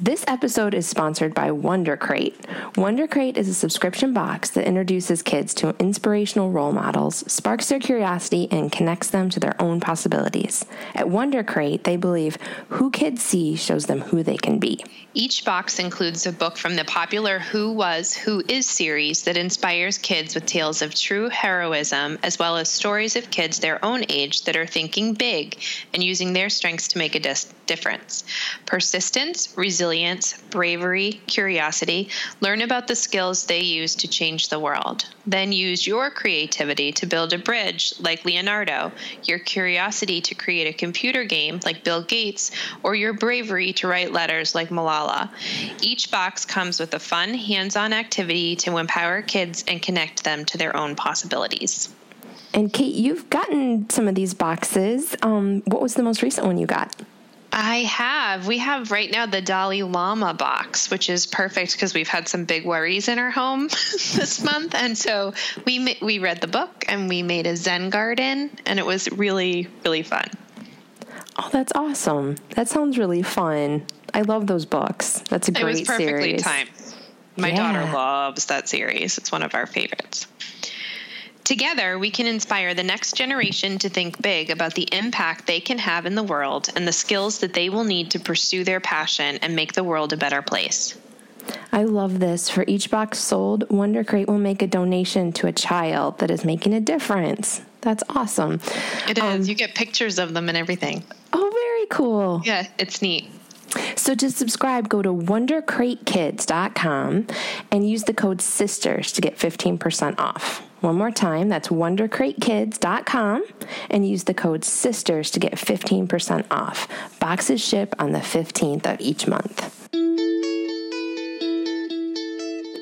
This episode is sponsored by Wonder Crate. Wonder Crate is a subscription box that introduces kids to inspirational role models, sparks their curiosity, and connects them to their own possibilities. At Wonder Crate, they believe who kids see shows them who they can be. Each box includes a book from the popular Who Was, Who Is series that inspires kids with tales of true heroism, as well as stories of kids their own age that are thinking big and using their strengths to make a dis- difference. Persistence, resilience, bravery, curiosity. Learn about the skills they use to change the world. Then use your creativity to build a bridge like Leonardo, your curiosity to create a computer game like Bill Gates, or your bravery to write letters like Malala. Each box comes with a fun, hands on activity to empower kids and connect them to their own possibilities. And Cait, you've gotten some of these boxes. Um, what was the most recent one you got? I have. We have right now the Dalai Lama box, which is perfect because we've had some big worries in our home this month, and so we we read the book and we made a Zen garden, and it was really really fun. Oh, that's awesome! That sounds really fun. I love those books. That's a great series. It was perfectly series. timed. My yeah. daughter loves that series. It's one of our favorites. Together, we can inspire the next generation to think big about the impact they can have in the world and the skills that they will need to pursue their passion and make the world a better place. I love this. For each box sold, Wonder Crate will make a donation to a child that is making a difference. That's awesome. It is. Um, you get pictures of them and everything. Oh, very cool. Yeah, it's neat. So to subscribe, go to wondercratekids.com and use the code SISTERS to get 15% off. One more time, that's wondercratekids.com and use the code SISTERS to get 15% off. Boxes ship on the 15th of each month.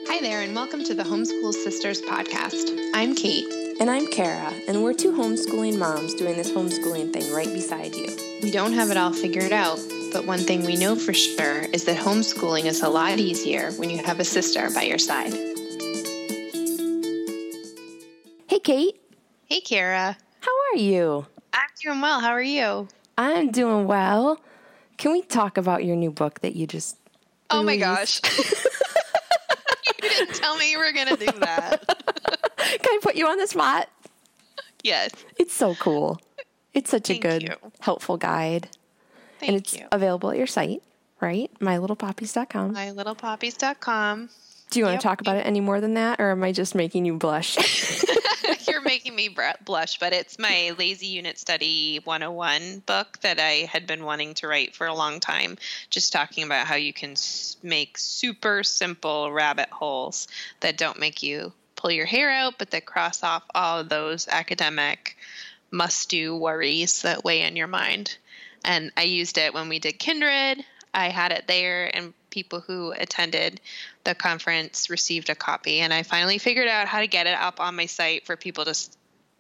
Hi there, and welcome to the Homeschool Sisters podcast. I'm Cait. And I'm Kara, and we're two homeschooling moms doing this homeschooling thing right beside you. We don't have it all figured out, but one thing we know for sure is that homeschooling is a lot easier when you have a sister by your side. Hey, Cait. Hey, Kara. How are you? I'm doing well. How are you? I'm doing well. Can we talk about your new book that you just. Oh released? my gosh. you didn't tell me you were going to do that. Can I put you on the spot? Yes. It's so cool. It's such Thank a good, you. helpful guide. Thank and it's you. available at your site, right? MyLittlePoppies.com. MyLittlePoppies.com. Do you want Yep. to talk about it any more than that, or am I just making you blush? You're making me blush, but it's my Lazy Unit Study 101 book that I had been wanting to write for a long time, just talking about how you can make super simple rabbit holes that don't make you pull your hair out, but that cross off all of those academic must do worries that weigh in your mind. And I used it when we did Kindred. I had it there, and people who attended the conference received a copy. And I finally figured out how to get it up on my site for people to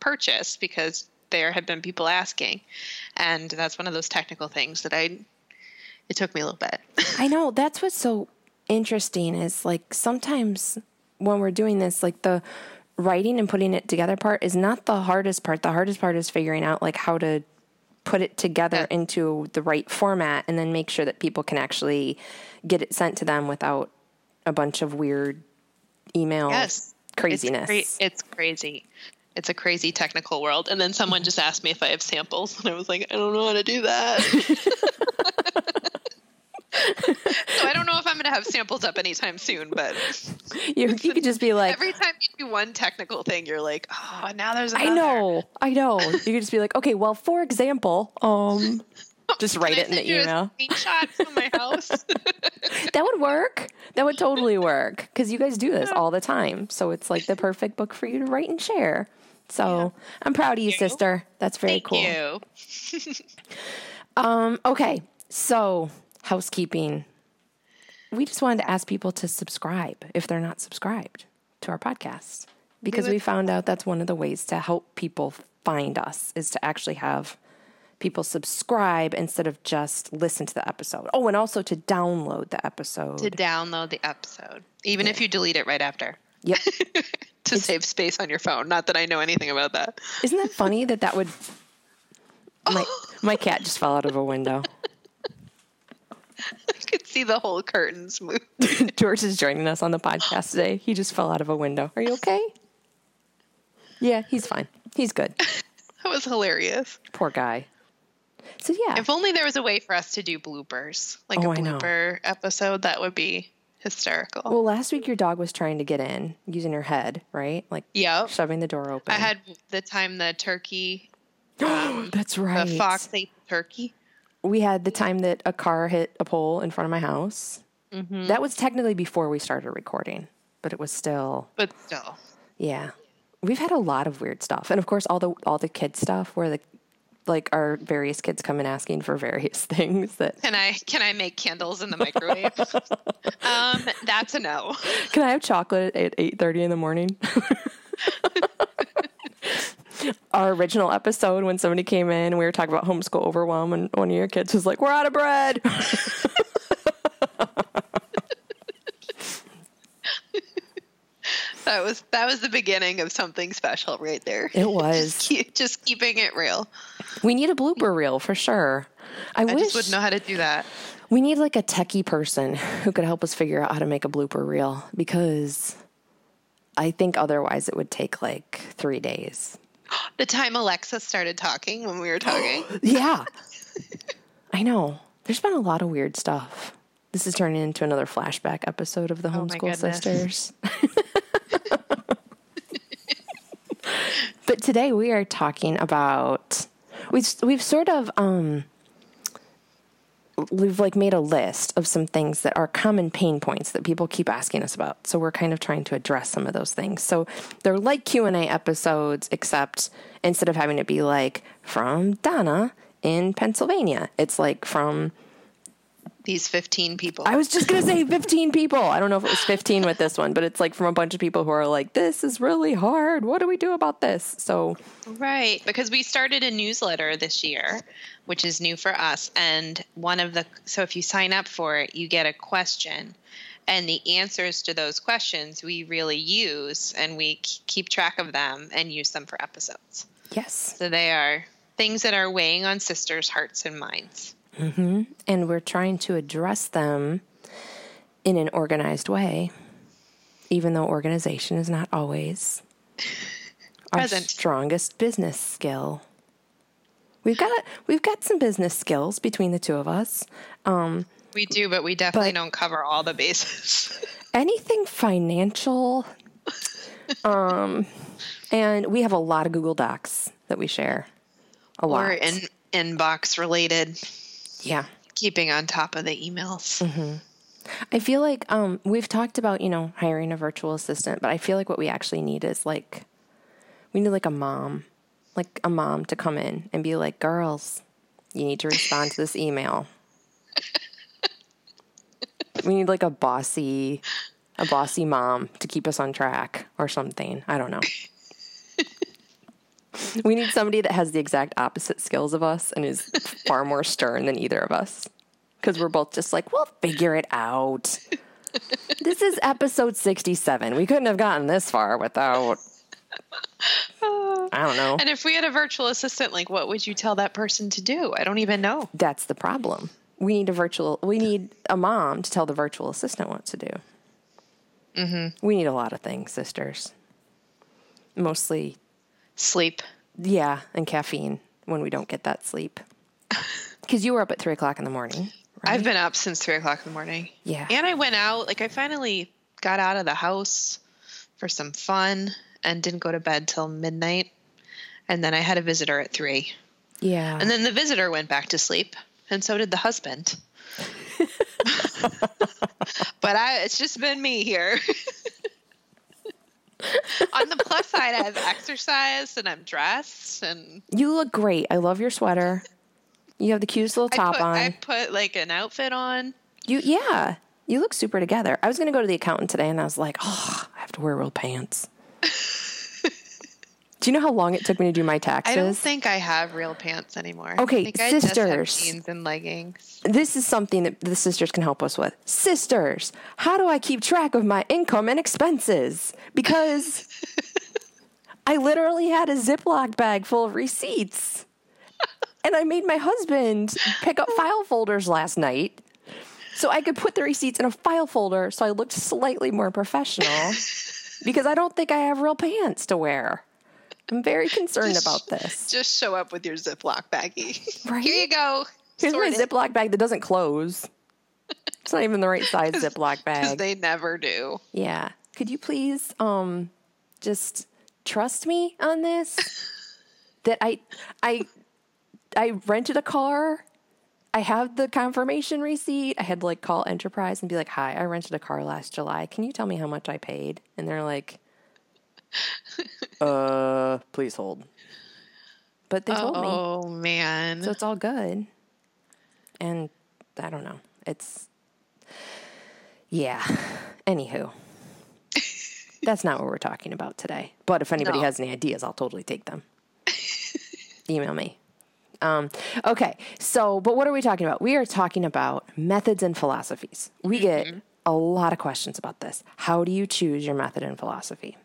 purchase because there had been people asking. And that's one of those technical things that I, it took me a little bit. I know that's what's so interesting is like sometimes when we're doing this, like the writing and putting it together part is not the hardest part. The hardest part is figuring out like how to put it together Yeah. into the right format and then make sure that people can actually get it sent to them without a bunch of weird email yes. craziness. It's, cra- it's crazy. It's a crazy technical world. And then someone mm-hmm. just asked me if I have samples, and I was like, I don't know how to do that. so I don't know if I'm going to have samples up anytime soon, but you, you could just be like, every time you do one technical thing, you're like, oh, now there's I know, I know. You could just be like, okay, well, for example, um, just write it in the email. Screenshot from my house. That would work. That would totally work because you guys do this all the time. So it's like the perfect book for you to write and share. So I'm proud of you, you. sister. That's very Thank cool. you. Um, okay, so housekeeping. We just wanted to ask people to subscribe if they're not subscribed to our podcast because we found out that's one of the ways to help people find us is to actually have people subscribe instead of just listen to the episode. Oh, and also to download the episode. to download the episode, even if you delete it right after. yep. to save space on your phone. Not that I know anything about that. Isn't that funny that that would my my cat just fell out of a window. I could see the whole curtains move. George is joining us on the podcast today. He just fell out of a window. Are you okay? Yeah, he's fine. He's good. That was hilarious. Poor guy. So yeah, If only there was a way for us to do bloopers, like Oh, a blooper episode, that would be hysterical. well, last week your dog was trying to get in using her head, right? Like yep. shoving the door open. I had the time the turkey, um, That's right. the fox ate the turkey. We had the time that a car hit a pole in front of my house. Mm-hmm. That was technically before we started recording, but it was still But still, yeah. We've had a lot of weird stuff, and of course all the all the kid stuff where the like our various kids come in asking for various things that can I can I make candles in the microwave? um, that's a no. Can I have chocolate at eight thirty in the morning? Our original episode when somebody came in and we were talking about homeschool overwhelm and one of your kids was like, "We're out of bread." That was that was the beginning of something special right there. It was. Just, keep, just keeping it real. we need a blooper reel for sure. I, I wish just wouldn't know how to do that. we need like a techie person who could help us figure out how to make a blooper reel because I think otherwise it would take like three days. The time Alexa started talking when we were talking. Yeah. I know. There's been a lot of weird stuff. This is turning into another flashback episode of the Oh Homeschool goodness. Sisters. but today we are talking about we've we've sort of um we've like made a list of some things that are common pain points that people keep asking us about. So we're kind of trying to address some of those things. So they're like Q&A episodes except instead of having it be like from Donna in Pennsylvania, it's like from These 15 people. I was just going to say 15 people. I don't know if it was 15 with this one, but it's like from a bunch of people who are like this is really hard. What do we do about this? So Right, because we started a newsletter this year, which is new for us. And one of the, so if you sign up for it, you get a question. And the answers to those questions we really use and we keep track of them and use them for episodes. yes. So they are things that are weighing on sisters' hearts and minds. And we're trying to address them in an organized way, even though organization is not always our strongest business skill. We've got we've got some business skills between the two of us. We do, but we definitely But- don't cover all the bases. Anything financial, um, and we have a lot of Google Docs that we share. A lot. or in inbox related, yeah. keeping on top of the emails. I feel like um, we've talked about you know hiring a virtual assistant, but I feel like what we actually need is like we need like a mom, like a mom to come in and be like, "Girls, you need to respond to this email." we need like a bossy, a bossy mom to keep us on track or something. I don't know. We need somebody that has the exact opposite skills of us and is far more stern than either of us because we're both just like, we'll figure it out. this is episode 67. We couldn't have gotten this far without, I don't know. And if we had a virtual assistant, like what would you tell that person to do? I don't even know. That's the problem. We need a virtual, we need a mom to tell the virtual assistant what to do. Mm-hmm. We need a lot of things, sisters. Mostly, Sleep. Yeah, and caffeine when we don't get that sleep. Because you were up at three o'clock in the morning. Right? I've been up since three o'clock in the morning. Yeah. And I went out. Like I finally got out of the house for some fun and didn't go to bed till midnight. And then I had a visitor at three. yeah. And then the visitor went back to sleep, and so did the husband. but I, it's just been me here. On the plus side, I've exercised and I'm dressed, and you look great. I love your sweater. You have the cutest little I top put, on. I put like an outfit on. You yeah, you look super together. I was gonna go to the accountant today, and I was like, oh, I have to wear real pants. Do you know how long it took me to do my taxes? I don't think I have real pants anymore. Okay, I think I just sisters. have jeans and leggings. this is something that the sisters can help us with. Sisters, how do I keep track of my income and expenses? Because I literally had a Ziploc bag full of receipts. And I made my husband pick up file folders last night. so I could put the receipts in a file folder so I looked slightly more professional because I don't think I have real pants to wear. I'm very concerned Just- about this. Just show up with your Ziploc baggie. Right? Here you go. Here's my Sort. Ziploc bag that doesn't close. It's not even the right size Ziploc bag. they never do. Yeah. Could you please um just trust me on this? that I I I rented a car. I have the confirmation receipt. I had to like call Enterprise and be like, "Hi, I rented a car last July. Can you tell me how much I paid?" And they're like, "Uh, please hold." But they told me. Oh man. So it's all good. And I don't know. It's yeah. Anywho. That's not what we're talking about today. But if anybody No. has any ideas, I'll totally take them. Email me. Um, okay, so but what are we talking about? We are talking about methods and philosophies. We get a lot of questions about this. How do you choose your method and philosophy?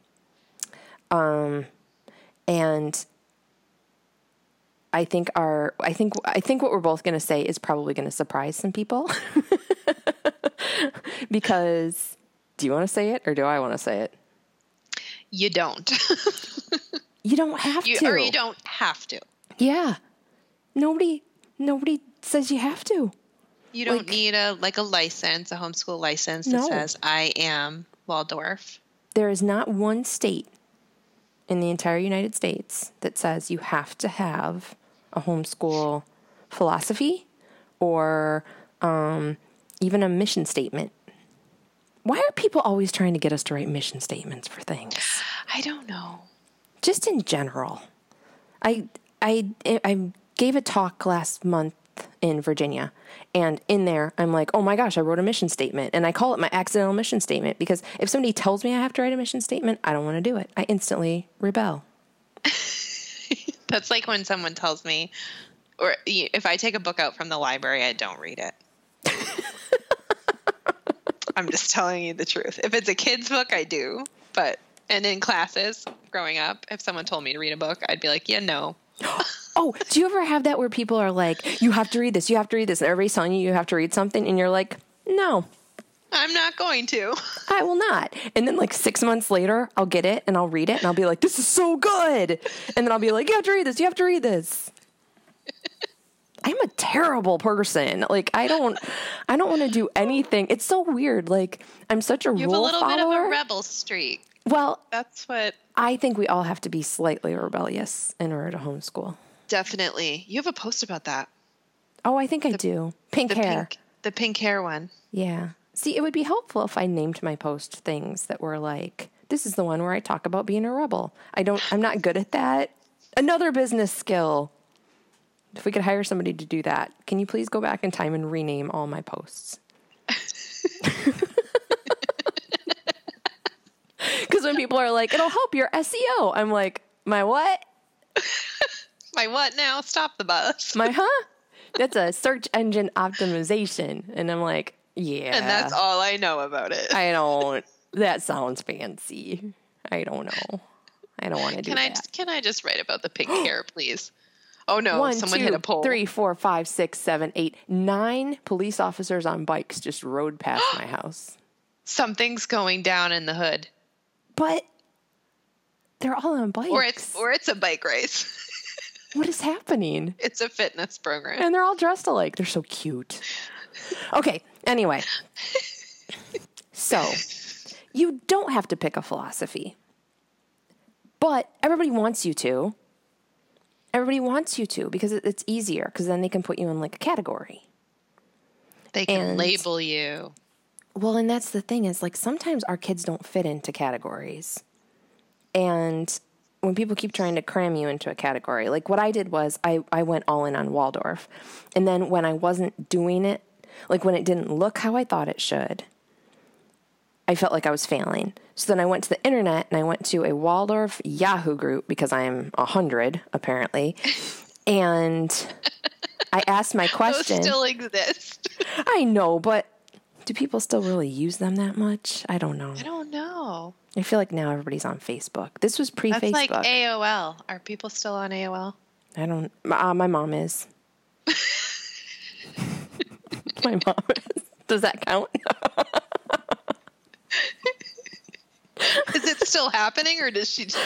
Um, and I think our I think I think what we're both going to say is probably going to surprise some people. because do you want to say it or do I want to say it? you don't. You don't have you to. or you don't have to. Yeah. Nobody nobody says you have to. You don't Like- need a like a license, a homeschool license that No. says I am Waldorf. There is not one state in the entire United States that says you have to have a homeschool philosophy or um, even a mission statement. Why are people always trying to get us to write mission statements for things? I don't know. Just in general. I I I gave a talk last month in Virginia, and in there I'm like, oh my gosh, I wrote a mission statement, and I call it my accidental mission statement because if somebody tells me I have to write a mission statement, I don't want to do it. I instantly rebel. That's like when someone tells me, or if I take a book out from the library, I don't read it. I'm just telling you the truth. If it's a kid's book, I do. But, and in classes growing up, if someone told me to read a book, I'd be like, yeah, no. Oh, do you ever have that where people are like, you have to read this, you have to read this, and everybody's telling you you have to read something, and you're like, no, I'm not going to. I will not. And then like six months later, I'll get it and I'll read it and I'll be like, this is so good. And then I'll be like, you have to read this, you have to read this. I'm a terrible person. Like I don't I don't want to do anything. It's so weird. Like I'm such a You have a rule little bit of a rebel streak. well, That's what I think we all have to be slightly rebellious in order to homeschool. Definitely. You have a post about that. Oh, I think I do. Pink The hair. pink, the pink hair one. Yeah. See, it would be helpful if I named my post things that were like, this is the one where I talk about being a rebel. I don't, I'm not good at that. Another business skill. If we could hire somebody to do that, can you please go back in time and rename all my posts? Because when people are like, it'll help your SEO, I'm like, my what? My what now? Stop the bus. My huh? That's a search engine optimization. And I'm like, yeah. And that's all I know about it. I don't. That sounds fancy. I don't know. I don't want to do Can I that. can I just write about the pink hair, please? Oh no! One, someone two, hit a pole. three, four, five, six, seven, eight, nine police officers on bikes just rode past my house. Something's going down in the hood, But they're all on bikes. or it's or it's a bike race. what is happening? it's a fitness program. And they're all dressed alike. They're so cute. Okay, anyway. So, you don't have to pick a philosophy. But everybody wants you to. Everybody wants you to because it's easier because then they can put you in like a category. They can and- label you. Well, and that's the thing is like sometimes our kids don't fit into categories. And when people keep trying to cram you into a category, like what I did was I, I went all in on Waldorf. And then when I wasn't doing it, like when it didn't look how I thought it should, I felt like I was failing. So then I went to the internet and I went to a Waldorf Yahoo group because I'm a hundred apparently. And I asked my Those question. still exist. I know, but do people still really use them that much? I don't know. I don't know. I feel like now everybody's on Facebook. This was pre That's Facebook. like AOL. Are people still on AOL? I don't. Uh, my mom is. my mom is. Does that count? Is it still happening or does she? Just...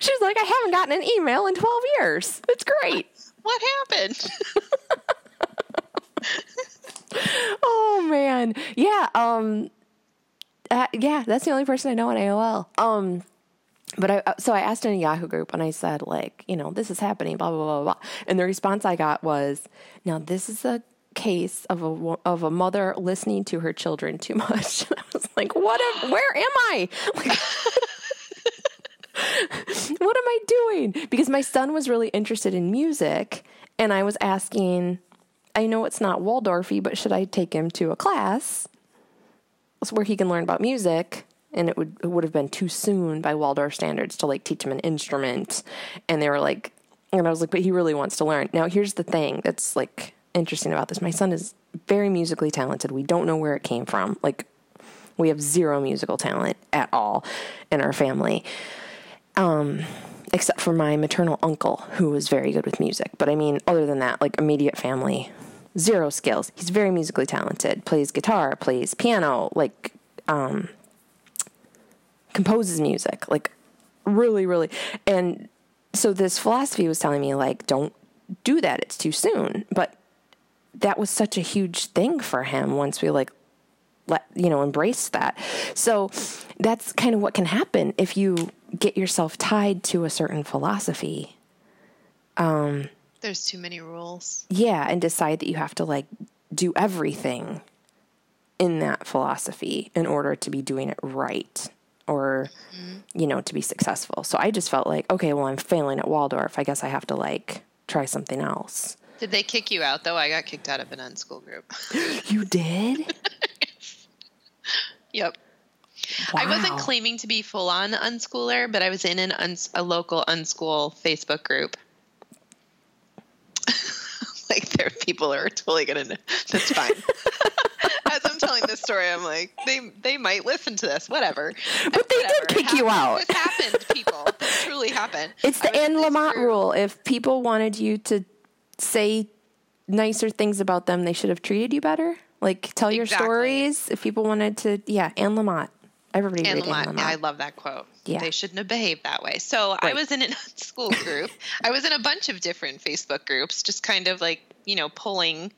She's like, I haven't gotten an email in 12 years. It's great. What happened? Yeah, um uh, yeah, that's the only person I know on AOL. Um but I so I asked in a Yahoo group and I said like, you know, this is happening blah blah blah blah. And the response I got was, "Now this is a case of a of a mother listening to her children too much." I was like, "What where am I?" Like what am I doing? Because my son was really interested in music, and I was asking, I know it's not Waldorfy, but should I take him to a class where he can learn about music? And it would it would have been too soon by Waldorf standards to like teach him an instrument. And they were like, and I was like, but he really wants to learn. Now here's the thing that's like interesting about this. My son is very musically talented. We don't know where it came from. Like we have zero musical talent at all in our family um, except for my maternal uncle, who was very good with music. But I mean, other than that, like immediate family, zero skills. He's very musically talented, plays guitar, plays piano, like, um, composes music, like, really, really. And so this philosophy was telling me, like, don't do that, it's too soon. But that was such a huge thing for him once we, like, let you know embrace that so that's kind of what can happen if you get yourself tied to a certain philosophy. Um, There's too many rules. Yeah, and decide that you have to like do everything in that philosophy in order to be doing it right or mm-hmm. you know to be successful. So I just felt like okay, well I'm failing at Waldorf. I guess I have to like try something else. Did they kick you out though? I got kicked out of an unschool group. you did? yep. Wow. I wasn't claiming to be full on unschooler, but I was in an uns- a local unschool Facebook group. like there are people who are totally gonna know. That's fine. As I'm telling this story, I'm like, they they might listen to this, whatever. But they whatever. did kick you out. This happened, people. This truly happened. It's the Anne Lamott rule. If people wanted you to say nicer things about them, they should have treated you better. Like tell exactly. your stories. If people wanted to, yeah, Anne Lamott. Everybody and Lamont, Lamont. I love that quote. Yeah. They shouldn't have behaved that way. So right. I was in a school group. I was in a bunch of different Facebook groups, just kind of like, you know, pulling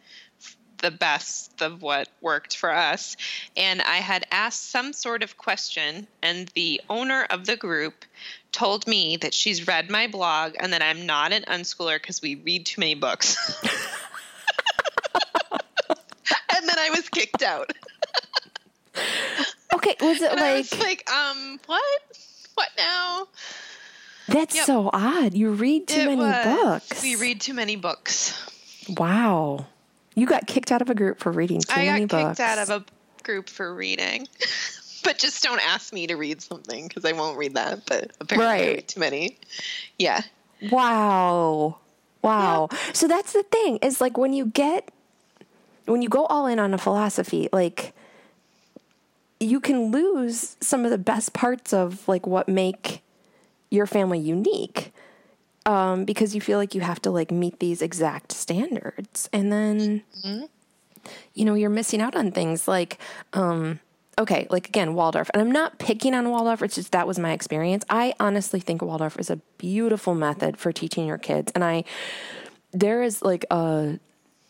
the best of what worked for us. And I had asked some sort of question, and the owner of the group told me that she's read my blog and that I'm not an unschooler because we read too many books. and then I was kicked out. Okay, was it like? I was like, um, what? What now? That's yep. so odd. You read too it many was. books. We read too many books. Wow. You got kicked out of a group for reading too I many books. I got kicked out of a group for reading. but just don't ask me to read something because I won't read that. But apparently, right. too many. Yeah. Wow. Wow. Yeah. So that's the thing is like when you get, when you go all in on a philosophy, like you can lose some of the best parts of like what make your family unique um, because you feel like you have to like meet these exact standards. And then mm-hmm. you know you're missing out on things like um, okay like again waldorf. And i'm not picking on waldorf it's just that was my experience. I honestly think waldorf is a beautiful method for teaching your kids. And i there is like a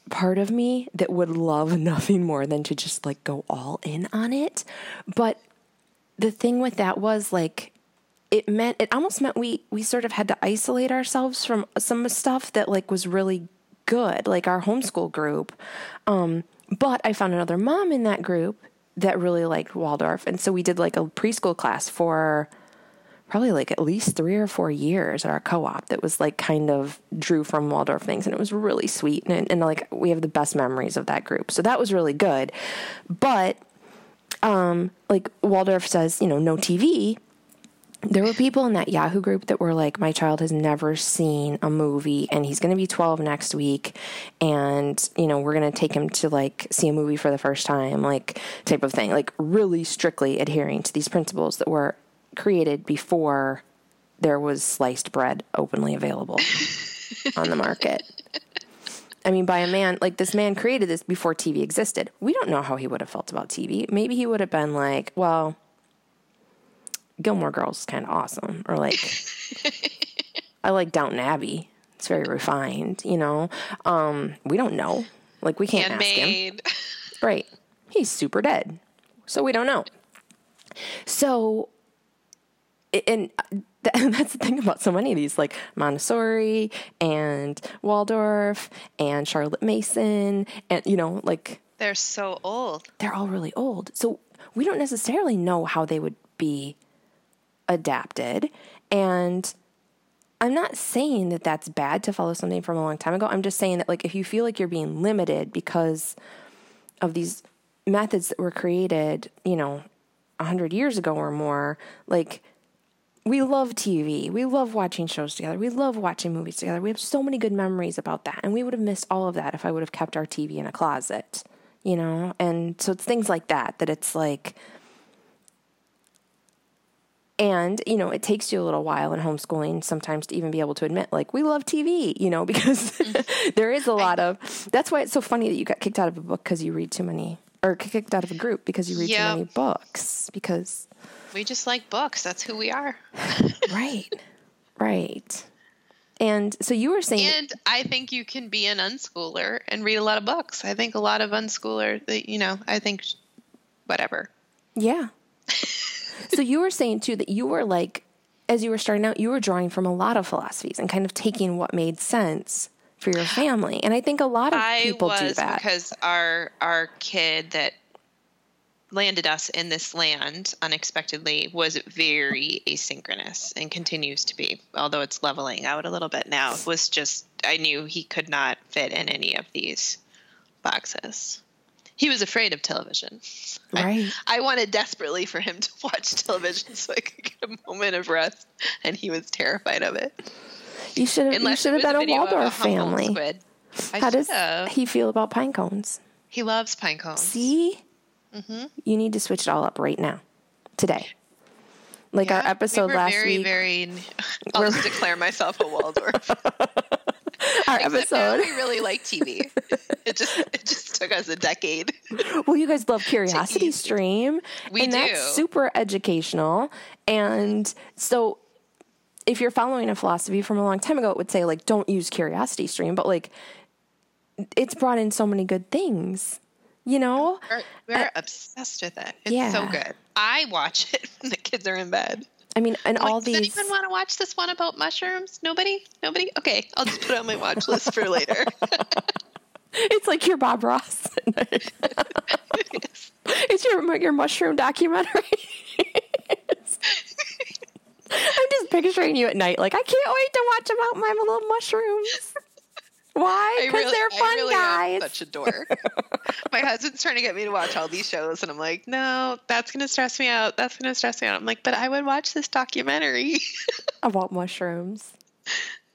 part of me that would love nothing more than to just like go all in on it. But the thing with that was like it meant it almost meant we we sort of had to isolate ourselves from some stuff that like was really good, like our homeschool group. Um, but I found another mom in that group that really liked Waldorf, and so we did like a preschool class for probably like at least three or four years at our co-op that was like kind of drew from Waldorf things and it was really sweet and, and like we have the best memories of that group. So that was really good. But um like Waldorf says, you know, no TV. There were people in that Yahoo group that were like, my child has never seen a movie and he's going to be 12 next week. And, you know, we're going to take him to like see a movie for the first time, like type of thing, like really strictly adhering to these principles that were created before there was sliced bread openly available on the market. I mean, by a man, like this man created this before TV existed. We don't know how he would have felt about TV. Maybe he would have been like, well, Gilmore Girls is kind of awesome. Or like, I like Downton Abbey. It's very refined, you know? Um, we don't know. Like, we can't Handmade. ask him. Right. He's super dead. So we don't know. So, and uh, that's the thing about so many of these, like Montessori and Waldorf and Charlotte Mason, and you know, like They're so old. they're all really old. So we don't necessarily know how they would be adapted. And I'm not saying that that's bad to follow something from a long time ago. I'm just saying that, like, if you feel like you're being limited because of these methods that were created, you know, 100 years ago or more, like, we love TV. We love watching shows together. We love watching movies together. We have so many good memories about that. And we would have missed all of that if I would have kept our TV in a closet, you know? And so it's things like that that it's like, and, you know, it takes you a little while in homeschooling sometimes to even be able to admit, like, we love TV, you know, because there is a lot of, that's why it's so funny that you got kicked out of a book because you read too many, or kicked out of a group because you read Yep. too many books. Because, We just like books. That's who we are. right, right. And so you were saying, And I think you can be an unschooler and read a lot of books. I think a lot of unschooler that, you know, I think whatever. Yeah. so you were saying too that you were like, as you were starting out, you were drawing from a lot of philosophies and kind of taking what made sense for your family. And I think a lot of I people do that. because our our kid that landed us in this land unexpectedly was very asynchronous and continues to be although it's leveling out a little bit now it was just i knew he could not fit in any of these boxes he was afraid of television I- Right. I, wanted desperately for him to watch television so i could get a moment of rest and he was terrified of it you should have you should have been a Waldorf humble family. squid. I How does should've. he feel about pine cones? he loves pine cones See? Mm-hmm. You need to switch it all up right now. Today. Like our episode we last very, week. Very, very. I'll just declare myself a Waldorf. our Except episode. we really like TV. It just it just took us a decade. Well, you guys love Curiosity Stream. We and do. that's super educational. And so if you're following a philosophy from a long time ago, it would say like don't use Curiosity Stream, but like it's brought in so many good things. You know? We're, we're uh, obsessed with it. It's yeah. so good. I watch it when the kids are in bed. I mean, and all these Does anyone want to watch this one about mushrooms? Nobody? Nobody? Okay, I'll just put it on my watch list for later. it's like your Bob Ross. it's your your mushroom documentary. I'm just picturing you at night, like I can't wait to watch about my little mushrooms. Why? Because really- they're I fun really guys. such a dork. My husband's trying to get me to watch all these shows, and I'm like, no, that's going to stress me out. That's going to stress me out. I'm like, but I would watch this documentary. about mushrooms.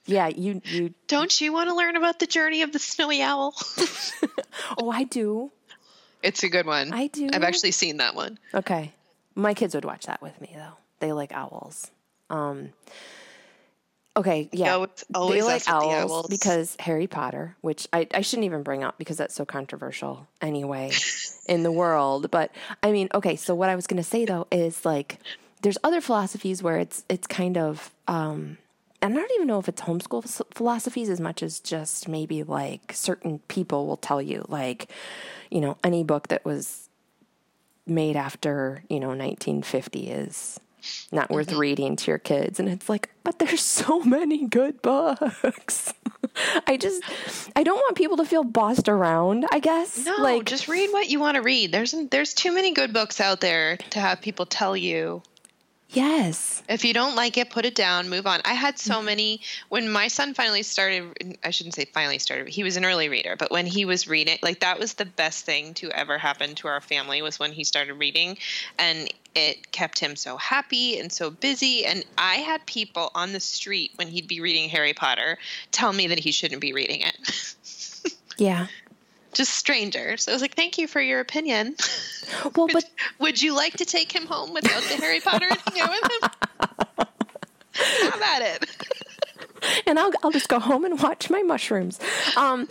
Yeah, you you. Don't you want to learn about the journey of the snowy owl? Oh, I do. it's a good one. I do. I've actually seen that one. Okay, my kids would watch that with me though. They like owls. Um. Okay, yeah. With- always they like owls, owls. because Harry Potter, which I, I shouldn't even bring up because that's so controversial anyway in the world. But I mean, okay, so what I was gonna say though is like there's other philosophies where it's it's kind of um and I don't even know if it's homeschool philosophies as much as just maybe like certain people will tell you like, you know, any book that was made after, you know, 1950 is not worth Mm-hmm. reading to your kids. And it's like, but there's so many good books. I just, I don't want people to feel bossed around, I guess. No, like, just read what you want to read. There's there's too many good books out there to have people tell you yes. If you don't like it, put it down, move on. I had Mm-hmm. so many when my son finally started I shouldn't say finally started. He was an early reader, but when he was reading, like that was the best thing to ever happen to our family was when he started reading and it kept him so happy and so busy and I had people on the street when he'd be reading Harry Potter tell me that he shouldn't be reading it. Yeah. Just strangers. I was like, "Thank you for your opinion." Well, but Would you like to take him home without the Harry Potter and out with him? How about it? and I'll I'll just go home and watch my mushrooms. Um,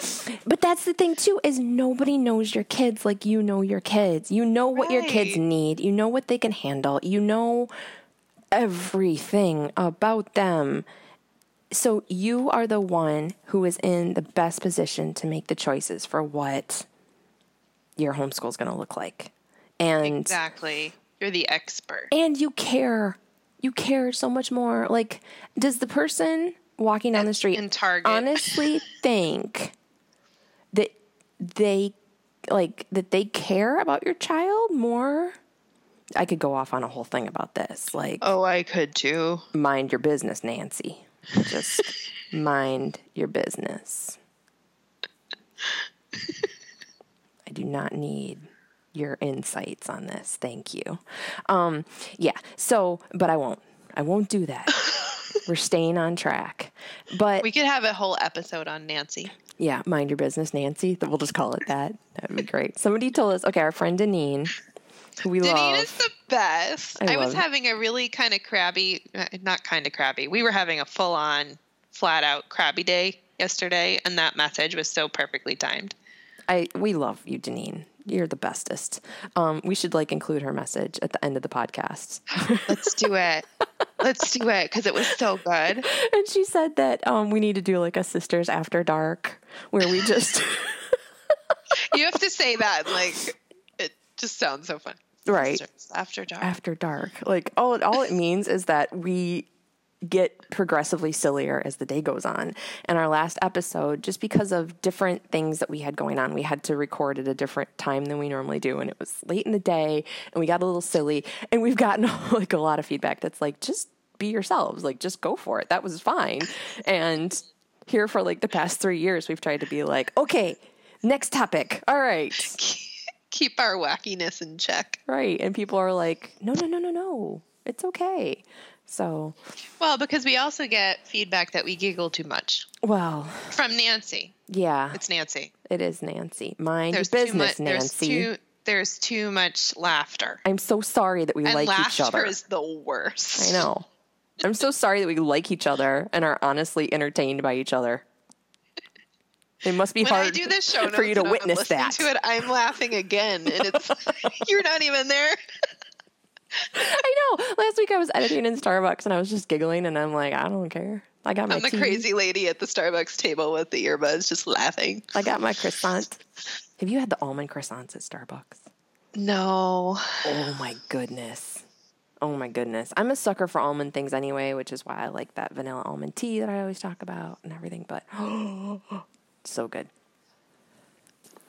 but that's the thing too is nobody knows your kids like you know your kids. You know what your kids need. You know what they can handle. You know everything about them. So you are the one who is in the best position to make the choices for what your homeschool is going to look like. And Exactly. You're the expert. and you care. You care so much more. Like does the person walking down the street in Target. honestly think that they like that they care about your child more? I could go off on a whole thing about this. Like Oh, I could too. mind your business, Nancy. Just mind your business. I do not need your insights on this. Thank you. Um, yeah. So, but I won't. I won't do that. We're staying on track. But We could have a whole episode on Nancy. yeah, mind your business, Nancy. We'll just call it that. That would be great. Somebody told us, okay, our friend Deneen, we Deneen love. is the best. I I, was it. having a really kind of crabby, uh, not kind of crabby. We were having a full on, flat out crabby day yesterday, and that message was so perfectly timed. I we love you, Deneen. You're the bestest. Um, we should like include her message at the end of the podcast. Let's do it. Let's do it because it was so good. and she said that um, we need to do like a sisters after dark where we just You have to say that, like, just sounds so fun. Right. After dark. after dark. Like all it, all it means is that we get progressively sillier as the day goes on. And our last episode, just because of different things that we had going on, we had to record at a different time than we normally do, and it was late in the day, and we got a little silly. And we've gotten like a lot of feedback that's like, just be yourselves, like just go for it. That was fine. And here for like the past three years, we've tried to be like, okay, next topic. All right. Keep our wackiness in check. Right. And people are like, no, no, no, no, no. It's okay. So, Well, because we also get feedback that we giggle too much well, from Nancy. yeah, It's Nancy. it is Nancy. Mind There's business. There's Nancy. too. There's too much laughter. I'm so sorry that we And like each laughter other. is the worst. I know. I'm so sorry that we like each other and are honestly entertained by each other. It must be When hard I do this show for you to witness that. To it, I'm laughing again, and it's you're not even there. I know. Last week I was editing in Starbucks and I was just giggling and I'm like, I don't care. I got my I'm the tea. crazy lady at the Starbucks table with the earbuds, just laughing. I got my croissant. Have you had the almond croissants at Starbucks? No, Oh my goodness. Oh my goodness. I'm a sucker for almond things anyway, which is why I like that vanilla almond tea that I always talk about and everything, but so good.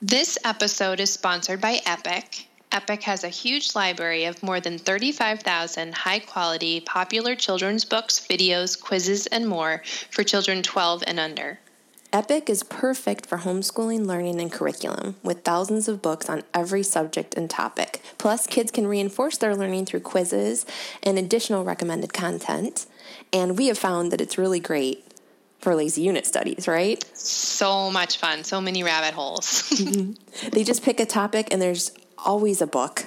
This episode is sponsored by Epic. Epic has a huge library of more than 35,000 high quality popular children's books, videos, quizzes, and more for children 12 and under. Epic is perfect for homeschooling, learning, and curriculum, with thousands of books on every subject and topic. Plus, kids can reinforce their learning through quizzes and additional recommended content. And we have found that it's really great for lazy unit studies, right? So much fun, so many rabbit holes. They just pick a topic and there's always a book.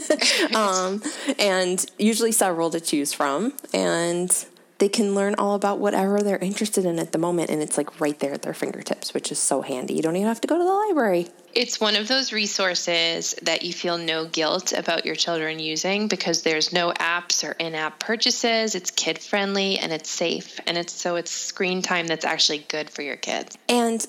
um, and usually several to choose from. And they can learn all about whatever they're interested in at the moment. And it's like right there at their fingertips, which is so handy. You don't even have to go to the library. it's one of those resources that you feel no guilt about your children using because there's no apps or in-app purchases. It's kid friendly and it's safe and it's so it's screen time that's actually good for your kids. And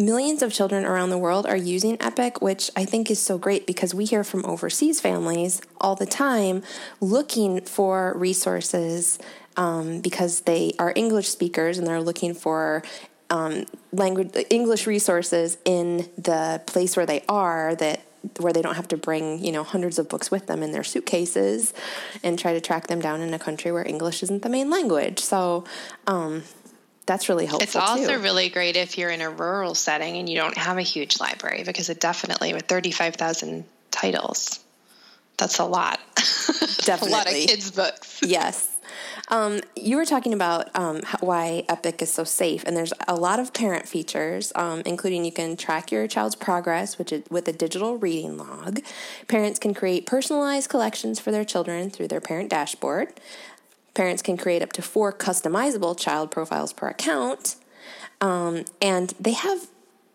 millions of children around the world are using Epic, which I think is so great because we hear from overseas families all the time looking for resources um, because they are English speakers and they're looking for um, language English resources in the place where they are that where they don't have to bring you know hundreds of books with them in their suitcases and try to track them down in a country where English isn't the main language. So um, that's really helpful. It's also too. really great if you're in a rural setting and you don't have a huge library because it definitely with 35,000 titles that's a lot. Definitely. a lot of kids books. Yes. Um, you were talking about um, why Epic is so safe, and there's a lot of parent features, um, including you can track your child's progress which is, with a digital reading log. Parents can create personalized collections for their children through their parent dashboard. Parents can create up to four customizable child profiles per account. Um, and they have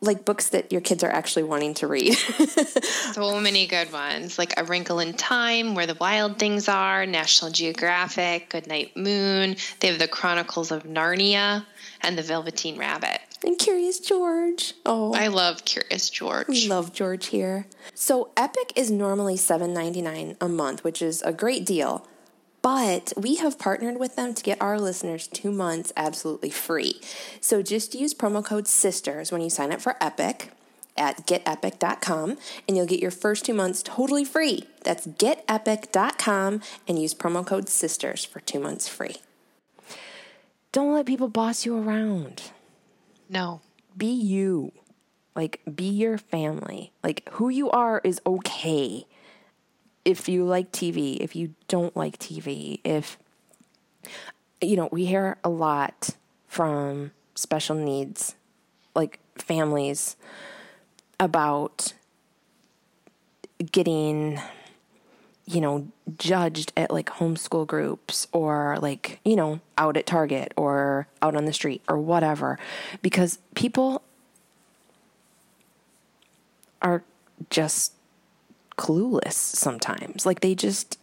like books that your kids are actually wanting to read. so many good ones, like A Wrinkle in Time, Where the Wild Things Are, National Geographic, Goodnight Moon. They have the Chronicles of Narnia and the Velveteen Rabbit. And Curious George. Oh, I love Curious George. We love George here. So Epic is normally $7.99 a month, which is a great deal. But we have partnered with them to get our listeners two months absolutely free. So just use promo code SISTERS when you sign up for Epic at getepic.com and you'll get your first two months totally free. That's getepic.com and use promo code SISTERS for two months free. Don't let people boss you around. No. Be you. Like, be your family. Like, who you are is okay if you like TV, if you don't like TV, if, you know, we hear a lot from special needs, like families, about getting, you know, judged at like homeschool groups or like, you know, out at Target or out on the street or whatever, because people are just clueless sometimes. Like they just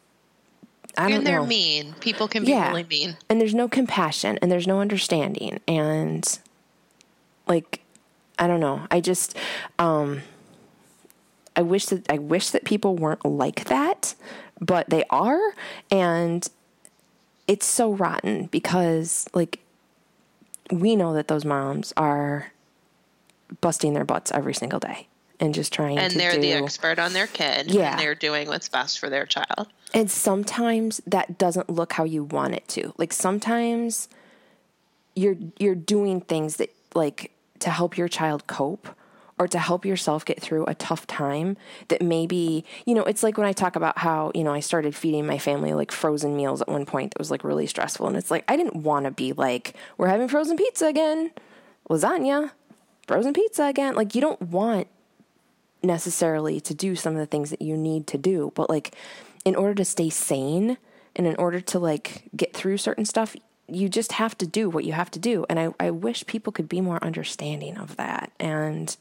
I don't and they're know. mean. People can be Yeah. really mean. And there's no compassion and there's no understanding and like I don't know. I just um I wish that I wish that people weren't like that, but they are and it's so rotten because like we know that those moms are busting their butts every single day and just trying to And they're do the expert on their kid. Yeah. And they're doing what's best for their child. And sometimes that doesn't look how you want it to. Like sometimes you're you're doing things that like to help your child cope or to help yourself get through a tough time that maybe, you know, it's like when I talk about how, you know, I started feeding my family like frozen meals at one point that was like really stressful and it's like I didn't want to be like we're having frozen pizza again. Lasagna, frozen pizza again. Like you don't want necessarily to do some of the things that you need to do but like in order to stay sane and in order to like get through certain stuff you just have to do what you have to do and i, I wish people could be more understanding of that and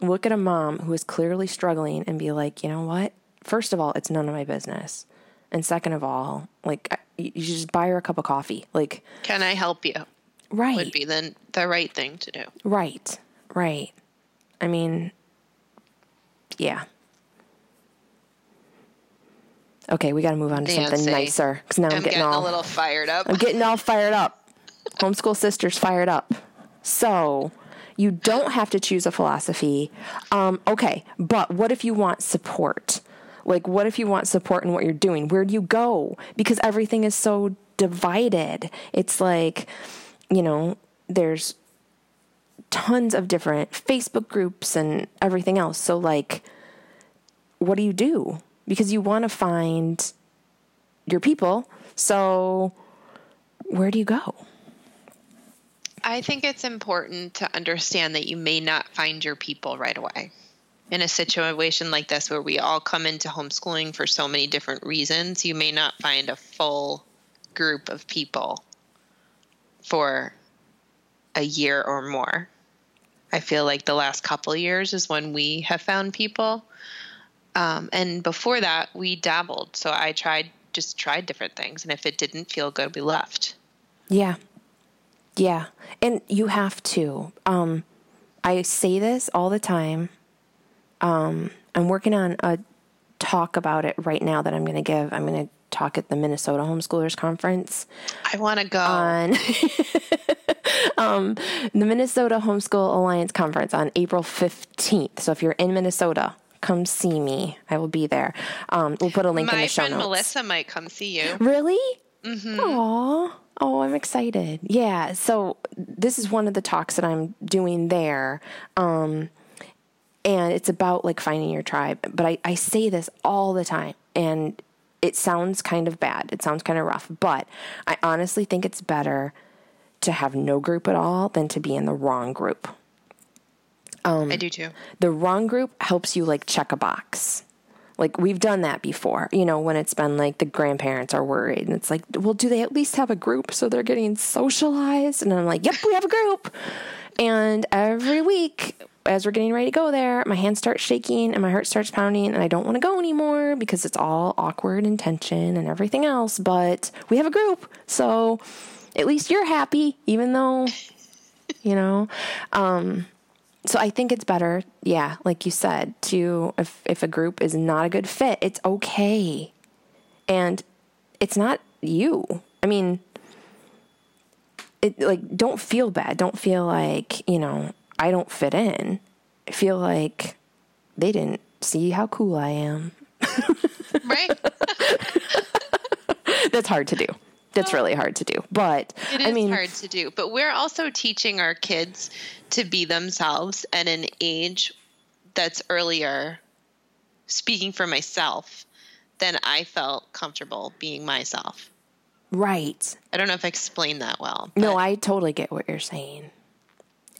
look at a mom who is clearly struggling and be like you know what first of all it's none of my business and second of all like you just buy her a cup of coffee like Can I help you? right Would be the, the right thing to do. Right, right. I mean, yeah. Okay, we got to move on to something nicer because now I'm, I'm getting, getting all a little fired up. I'm getting all fired up. Homeschool sisters fired up. So you don't have to choose a philosophy. Um, okay, but what if you want support? Like, what if you want support in what you're doing? Where do you go? Because everything is so divided. It's like, you know, there's tons of different Facebook groups and everything else. So, like, what do you do? Because you want to find your people. So, where do you go? I think it's important to understand that you may not find your people right away. In a situation like this, where we all come into homeschooling for so many different reasons, you may not find a full group of people for a year or more. I feel like the last couple years is when we have found people. Um, and before that, we dabbled. So I tried, just tried different things. And if it didn't feel good, we left. Yeah. Yeah. And you have to. Um, I say this all the time. Um, I'm working on a talk about it right now that I'm going to give. I'm going to talk at the Minnesota Homeschoolers Conference I want to go. on um, the Minnesota Homeschool Alliance Conference on April 15th. So if you're in Minnesota, come see me. I will be there. Um, we'll put a link in the show notes. My friend notes. Melissa might come see you. Really? Mm-hmm. Aw. Oh, I'm excited. Yeah. So this is one of the talks that I'm doing there. Um, and it's about like finding your tribe. But I, I say this all the time and it sounds kind of bad. It sounds kind of rough, but I honestly think it's better to have no group at all than to be in the wrong group. Um, I do too. The wrong group helps you like check a box. Like we've done that before, you know, when it's been like the grandparents are worried and it's like, well, do they at least have a group so they're getting socialized? And I'm like, yep, we have a group. And every week, as we're getting ready to go there, my hands start shaking and my heart starts pounding, and I don't want to go anymore because it's all awkward and tension and everything else. But we have a group, so at least you're happy, even though, you know. Um, so I think it's better, yeah, like you said, to if if a group is not a good fit, it's okay. And it's not you. I mean, it like don't feel bad. Don't feel like, you know, I don't fit in. I feel like they didn't see how cool I am. right? That's hard to do. That's really hard to do. But it is I mean, hard to do. But we're also teaching our kids to be themselves at an age that's earlier, speaking for myself, than I felt comfortable being myself. right. I don't know if I explained that well. No, I totally get what you're saying.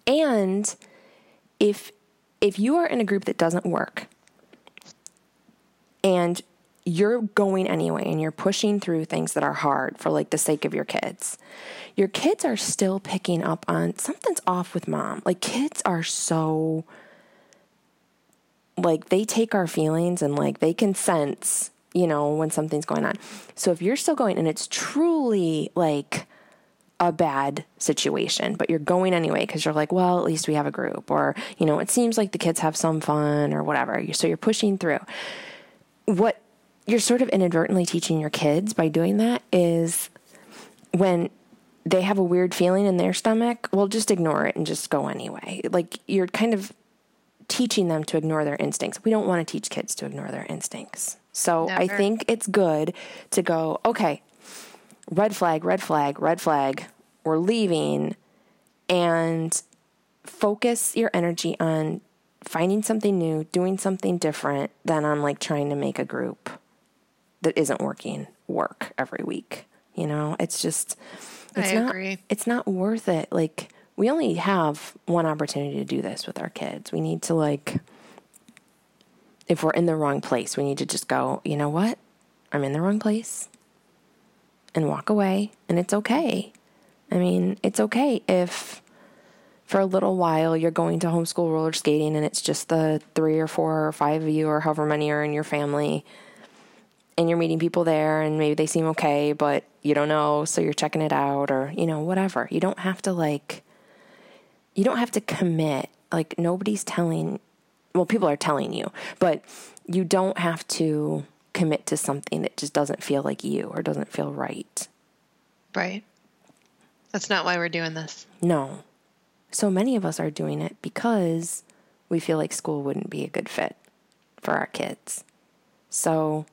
And if if you are in a group that doesn't work and you're going anyway and you're pushing through things that are hard for like the sake of your kids. Your kids are still picking up on something's off with mom. Like kids are so like they take our feelings and like they can sense, you know, when something's going on. So if you're still going and it's truly like a bad situation, but you're going anyway because you're like, well, at least we have a group, or, you know, it seems like the kids have some fun or whatever. So you're pushing through. What you're sort of inadvertently teaching your kids by doing that is when they have a weird feeling in their stomach, well, just ignore it and just go anyway. Like you're kind of teaching them to ignore their instincts. We don't want to teach kids to ignore their instincts. So I think it's good to go, okay, red flag, red flag, red flag. We're leaving and focus your energy on finding something new, doing something different than on like trying to make a group that isn't working work every week. You know, it's just it's I not agree. it's not worth it. Like we only have one opportunity to do this with our kids. We need to like if we're in the wrong place, we need to just go, you know what? I'm in the wrong place and walk away and it's okay. I mean, it's okay if for a little while you're going to homeschool roller skating and it's just the three or four or five of you or however many are in your family and you're meeting people there and maybe they seem okay but you don't know so you're checking it out or you know whatever you don't have to like you don't have to commit like nobody's telling well people are telling you but you don't have to commit to something that just doesn't feel like you or doesn't feel right Right. That's not why we're doing this. No. So many of us are doing it because we feel like school wouldn't be a good fit for our kids. So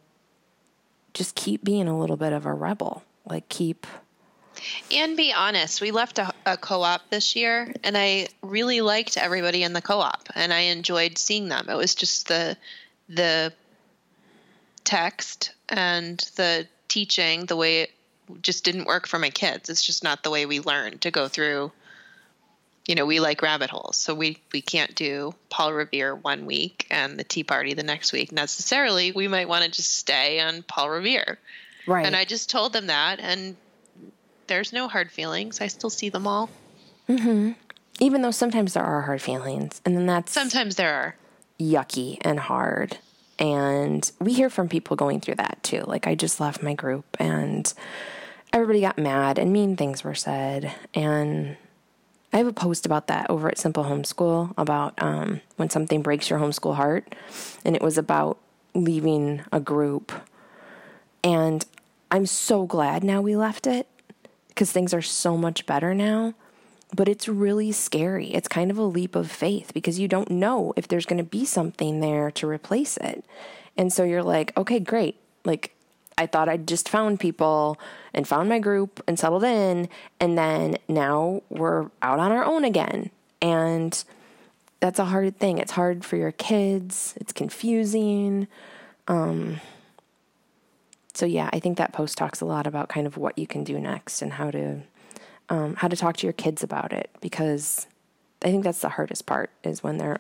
just keep being a little bit of a rebel. Like keep And be honest, we left a, a co op this year, and I really liked everybody in the co op, and I enjoyed seeing them. It was just the the text and the teaching, the way it just didn't work for my kids. It's just not the way we learn to go through. You know, we like rabbit holes, so we we can't do Paul Revere one week and the Tea Party the next week necessarily. We might want to just stay on Paul Revere. right. And I just told them that, and there's no hard feelings. I still see them all. Mm-hmm. Even though sometimes there are hard feelings, and then that's Sometimes there are. yucky and hard. And we hear from people going through that too. Like, I just left my group and everybody got mad and mean things were said. And I have a post about that over at Simple Homeschool about um, when something breaks your homeschool heart. And it was about leaving a group. And I'm so glad now we left it because things are so much better now but it's really scary. It's kind of a leap of faith because you don't know if there's going to be something there to replace it. And so you're like, okay, great. Like, I thought I'd just found people and found my group and settled in. And then now we're out on our own again. And that's a hard thing. It's hard for your kids, it's confusing. Um, so, yeah, I think that post talks a lot about kind of what you can do next and how to um, how to talk to your kids about it because I think that's the hardest part is when they're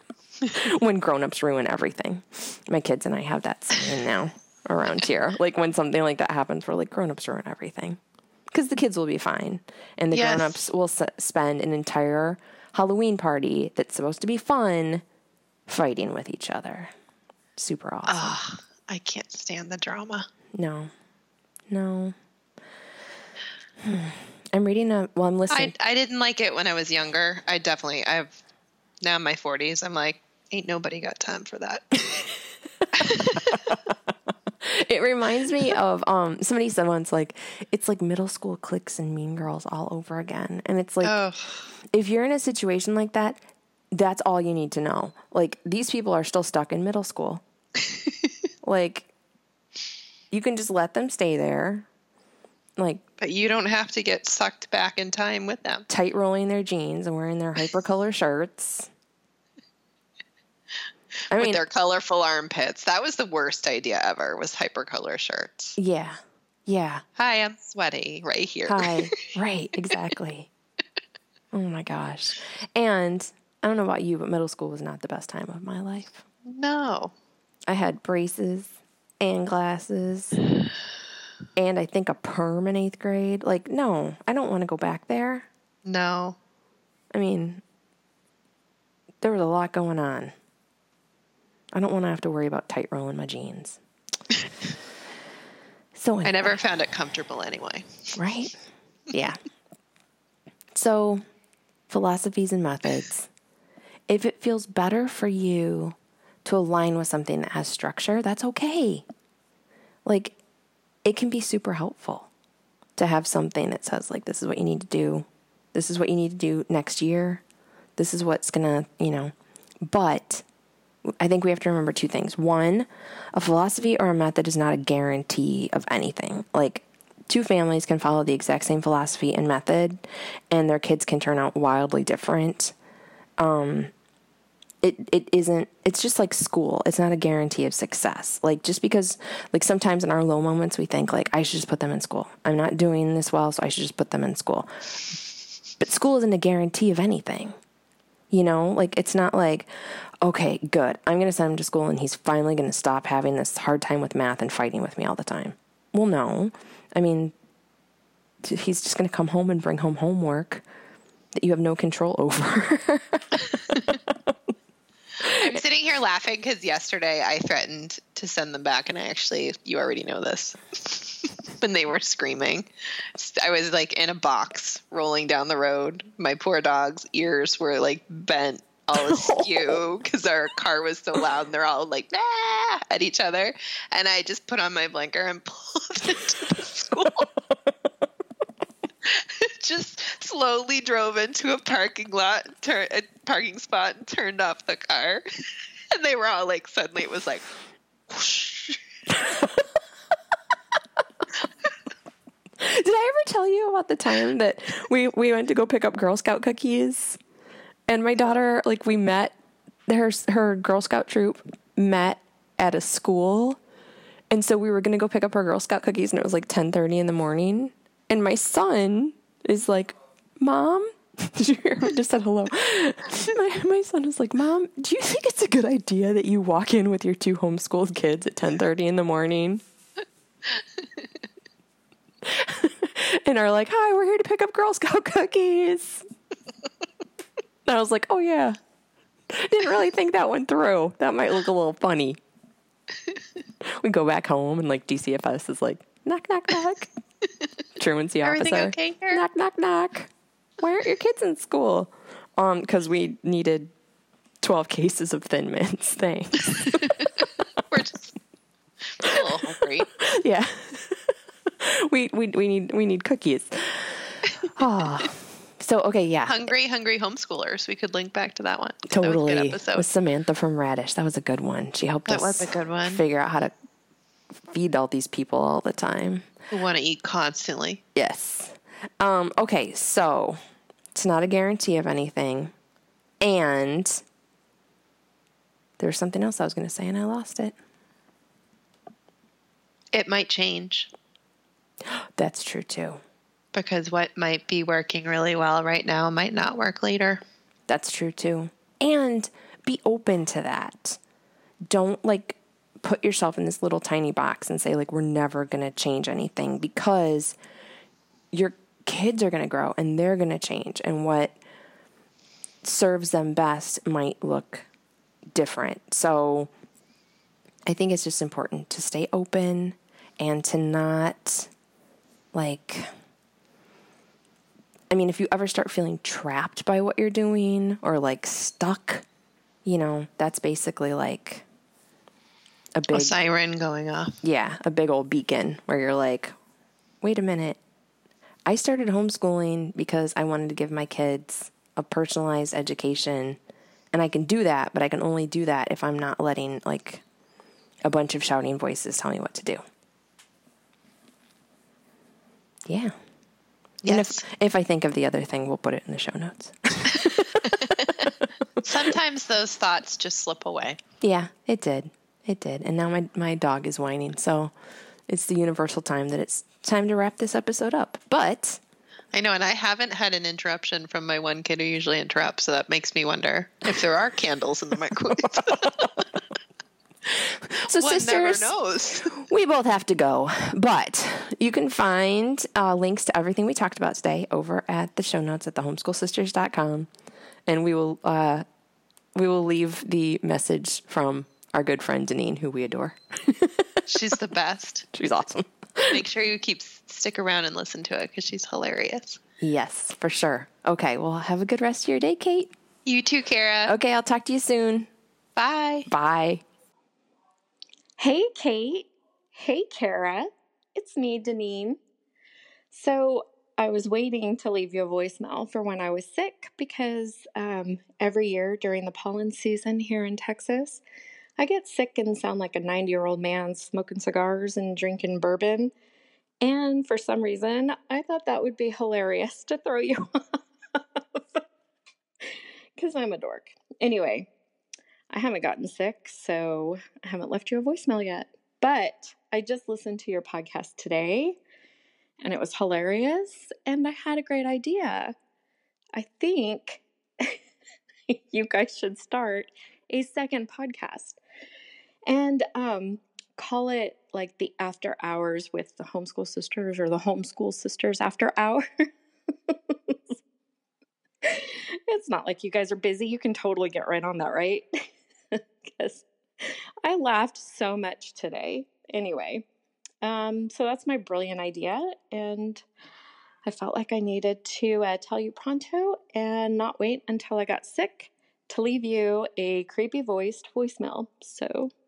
when grown-ups ruin everything. My kids and I have that saying now around here. Like when something like that happens, we're like grown-ups ruin everything. Cuz the kids will be fine and the Yes. grown-ups will s- spend an entire Halloween party that's supposed to be fun fighting with each other. Super awesome. I can't stand the drama. No. No. Hmm. I'm reading a well I'm listening I I didn't like it when I was younger. I definitely I've now in my 40s. I'm like ain't nobody got time for that. It reminds me of um somebody said once like it's like middle school cliques and mean girls all over again. And it's like oh, if you're in a situation like that, that's all you need to know. Like these people are still stuck in middle school. like you can just let them stay there. Like but you don't have to get sucked back in time with them. tight rolling their jeans and wearing their hypercolor shirts. I with mean, their colorful armpits. That was the worst idea ever. Was hypercolor shirts. yeah. Yeah. Hi, I'm sweaty right here. Hi. right, exactly. Oh my gosh. And I don't know about you, but middle school was not the best time of my life. no. I had braces and glasses and I think a perm in eighth grade. Like, no, I don't want to go back there. No. I mean, there was a lot going on. I don't want to have to worry about tight rolling my jeans. so I never found it comfortable anyway. right? Yeah. So, philosophies and methods. If it feels better for you to align with something that has structure, that's okay. Like, it can be super helpful to have something that says, like, this is what you need to do. This is what you need to do next year. This is what's going to, you know. But I think we have to remember two things. One, a philosophy or a method is not a guarantee of anything. Like, two families can follow the exact same philosophy and method, and their kids can turn out wildly different. Um, it it isn't. It's just like school. It's not a guarantee of success. Like just because, like sometimes in our low moments, we think like I should just put them in school. I'm not doing this well, so I should just put them in school. But school isn't a guarantee of anything. You know, like it's not like, okay, good. I'm going to send him to school and he's finally going to stop having this hard time with math and fighting with me all the time. Well, no. I mean, he's just going to come home and bring home homework that you have no control over. I'm sitting here laughing because yesterday I threatened to send them back, and I actually, you already know this. when they were screaming, I was like in a box rolling down the road. My poor dog's ears were like bent all askew because our car was so loud, and they're all like ah! at each other. And I just put on my blinker and pulled into the school. just slowly drove into a parking lot, tur- a parking spot, and turned off the car. And they were all like, suddenly it was like. Did I ever tell you about the time that we we went to go pick up Girl Scout cookies, and my daughter like we met her her Girl Scout troop met at a school, and so we were gonna go pick up her Girl Scout cookies, and it was like ten thirty in the morning, and my son is like, "Mom." Did you hear? I just said hello. My, my son is like, "Mom, do you think it's a good idea that you walk in with your two homeschooled kids at ten thirty in the morning?" and are like, "Hi, we're here to pick up Girl Scout cookies." and I was like, "Oh yeah." Didn't really think that one through. That might look a little funny. we go back home and like DCFS is like, "Knock knock knock." Truancy Everything officer. okay here? Knock knock knock. Why aren't your kids in school? Um, because we needed twelve cases of Thin Mints. Thanks. we're just a little hungry. yeah. we we we need we need cookies. Ah. So okay, yeah. Hungry, hungry homeschoolers. We could link back to that one. Totally. That was a good episode. With Samantha from Raddish. That was a good one. She helped That us was a good one. figure out how to feed all these people all the time. Want to eat constantly. Yes. Um, okay, so it's not a guarantee of anything. And there was something else I was going to say and I lost it. It might change That's true too. because what might be working really well right now might not work later. That's true too. And be open to that. Don't like put yourself in this little tiny box and say like we're never going to change anything because your kids are going to grow and they're going to change and what serves them best might look different. So I think it's just important to stay open and to not like I mean, if you ever start feeling trapped by what you're doing or like stuck, you know, that's basically like a big a siren going off. Yeah, a big old beacon where you're like, wait a minute. I started homeschooling because I wanted to give my kids a personalized education. And I can do that, but I can only do that if I'm not letting like a bunch of shouting voices tell me what to do. Yeah. Yes. And if if I think of the other thing, we'll put it in the show notes. Sometimes those thoughts just slip away. Yeah, it did. It did. And now my my dog is whining, so it's the universal time that it's time to wrap this episode up. But I know, and I haven't had an interruption from my one kid who usually interrupts, so that makes me wonder if there are candles in the microwave. so, One sisters, knows. we both have to go, but you can find uh, links to everything we talked about today over at the show notes at thehomeschoolsisters.com, and we will uh, we will leave the message from our good friend Deneen, who we adore. she's the best. She's awesome. Make sure you keep stick around and listen to it because she's hilarious. Yes, for sure. Okay, well, have a good rest of your day, Cait. You too, Kara. Okay, I'll talk to you soon. Bye. Bye. Hey, Cait. Hey, Kara. It's me, Deneen. So, I was waiting to leave you a voicemail for when I was sick because um, every year during the pollen season here in Texas, I get sick and sound like a 90 year old man smoking cigars and drinking bourbon. And for some reason, I thought that would be hilarious to throw you off because I'm a dork. Anyway, I haven't gotten sick, so I haven't left you a voicemail yet. But I just listened to your podcast today and it was hilarious and I had a great idea. I think you guys should start a second podcast and um, call it like the after hours with the homeschool sisters or the homeschool sisters after hours. it's not like you guys are busy. You can totally get right on that, right? Because I laughed so much today. Anyway, um, so that's my brilliant idea. And I felt like I needed to uh, tell you pronto and not wait until I got sick to leave you a creepy voiced voicemail. So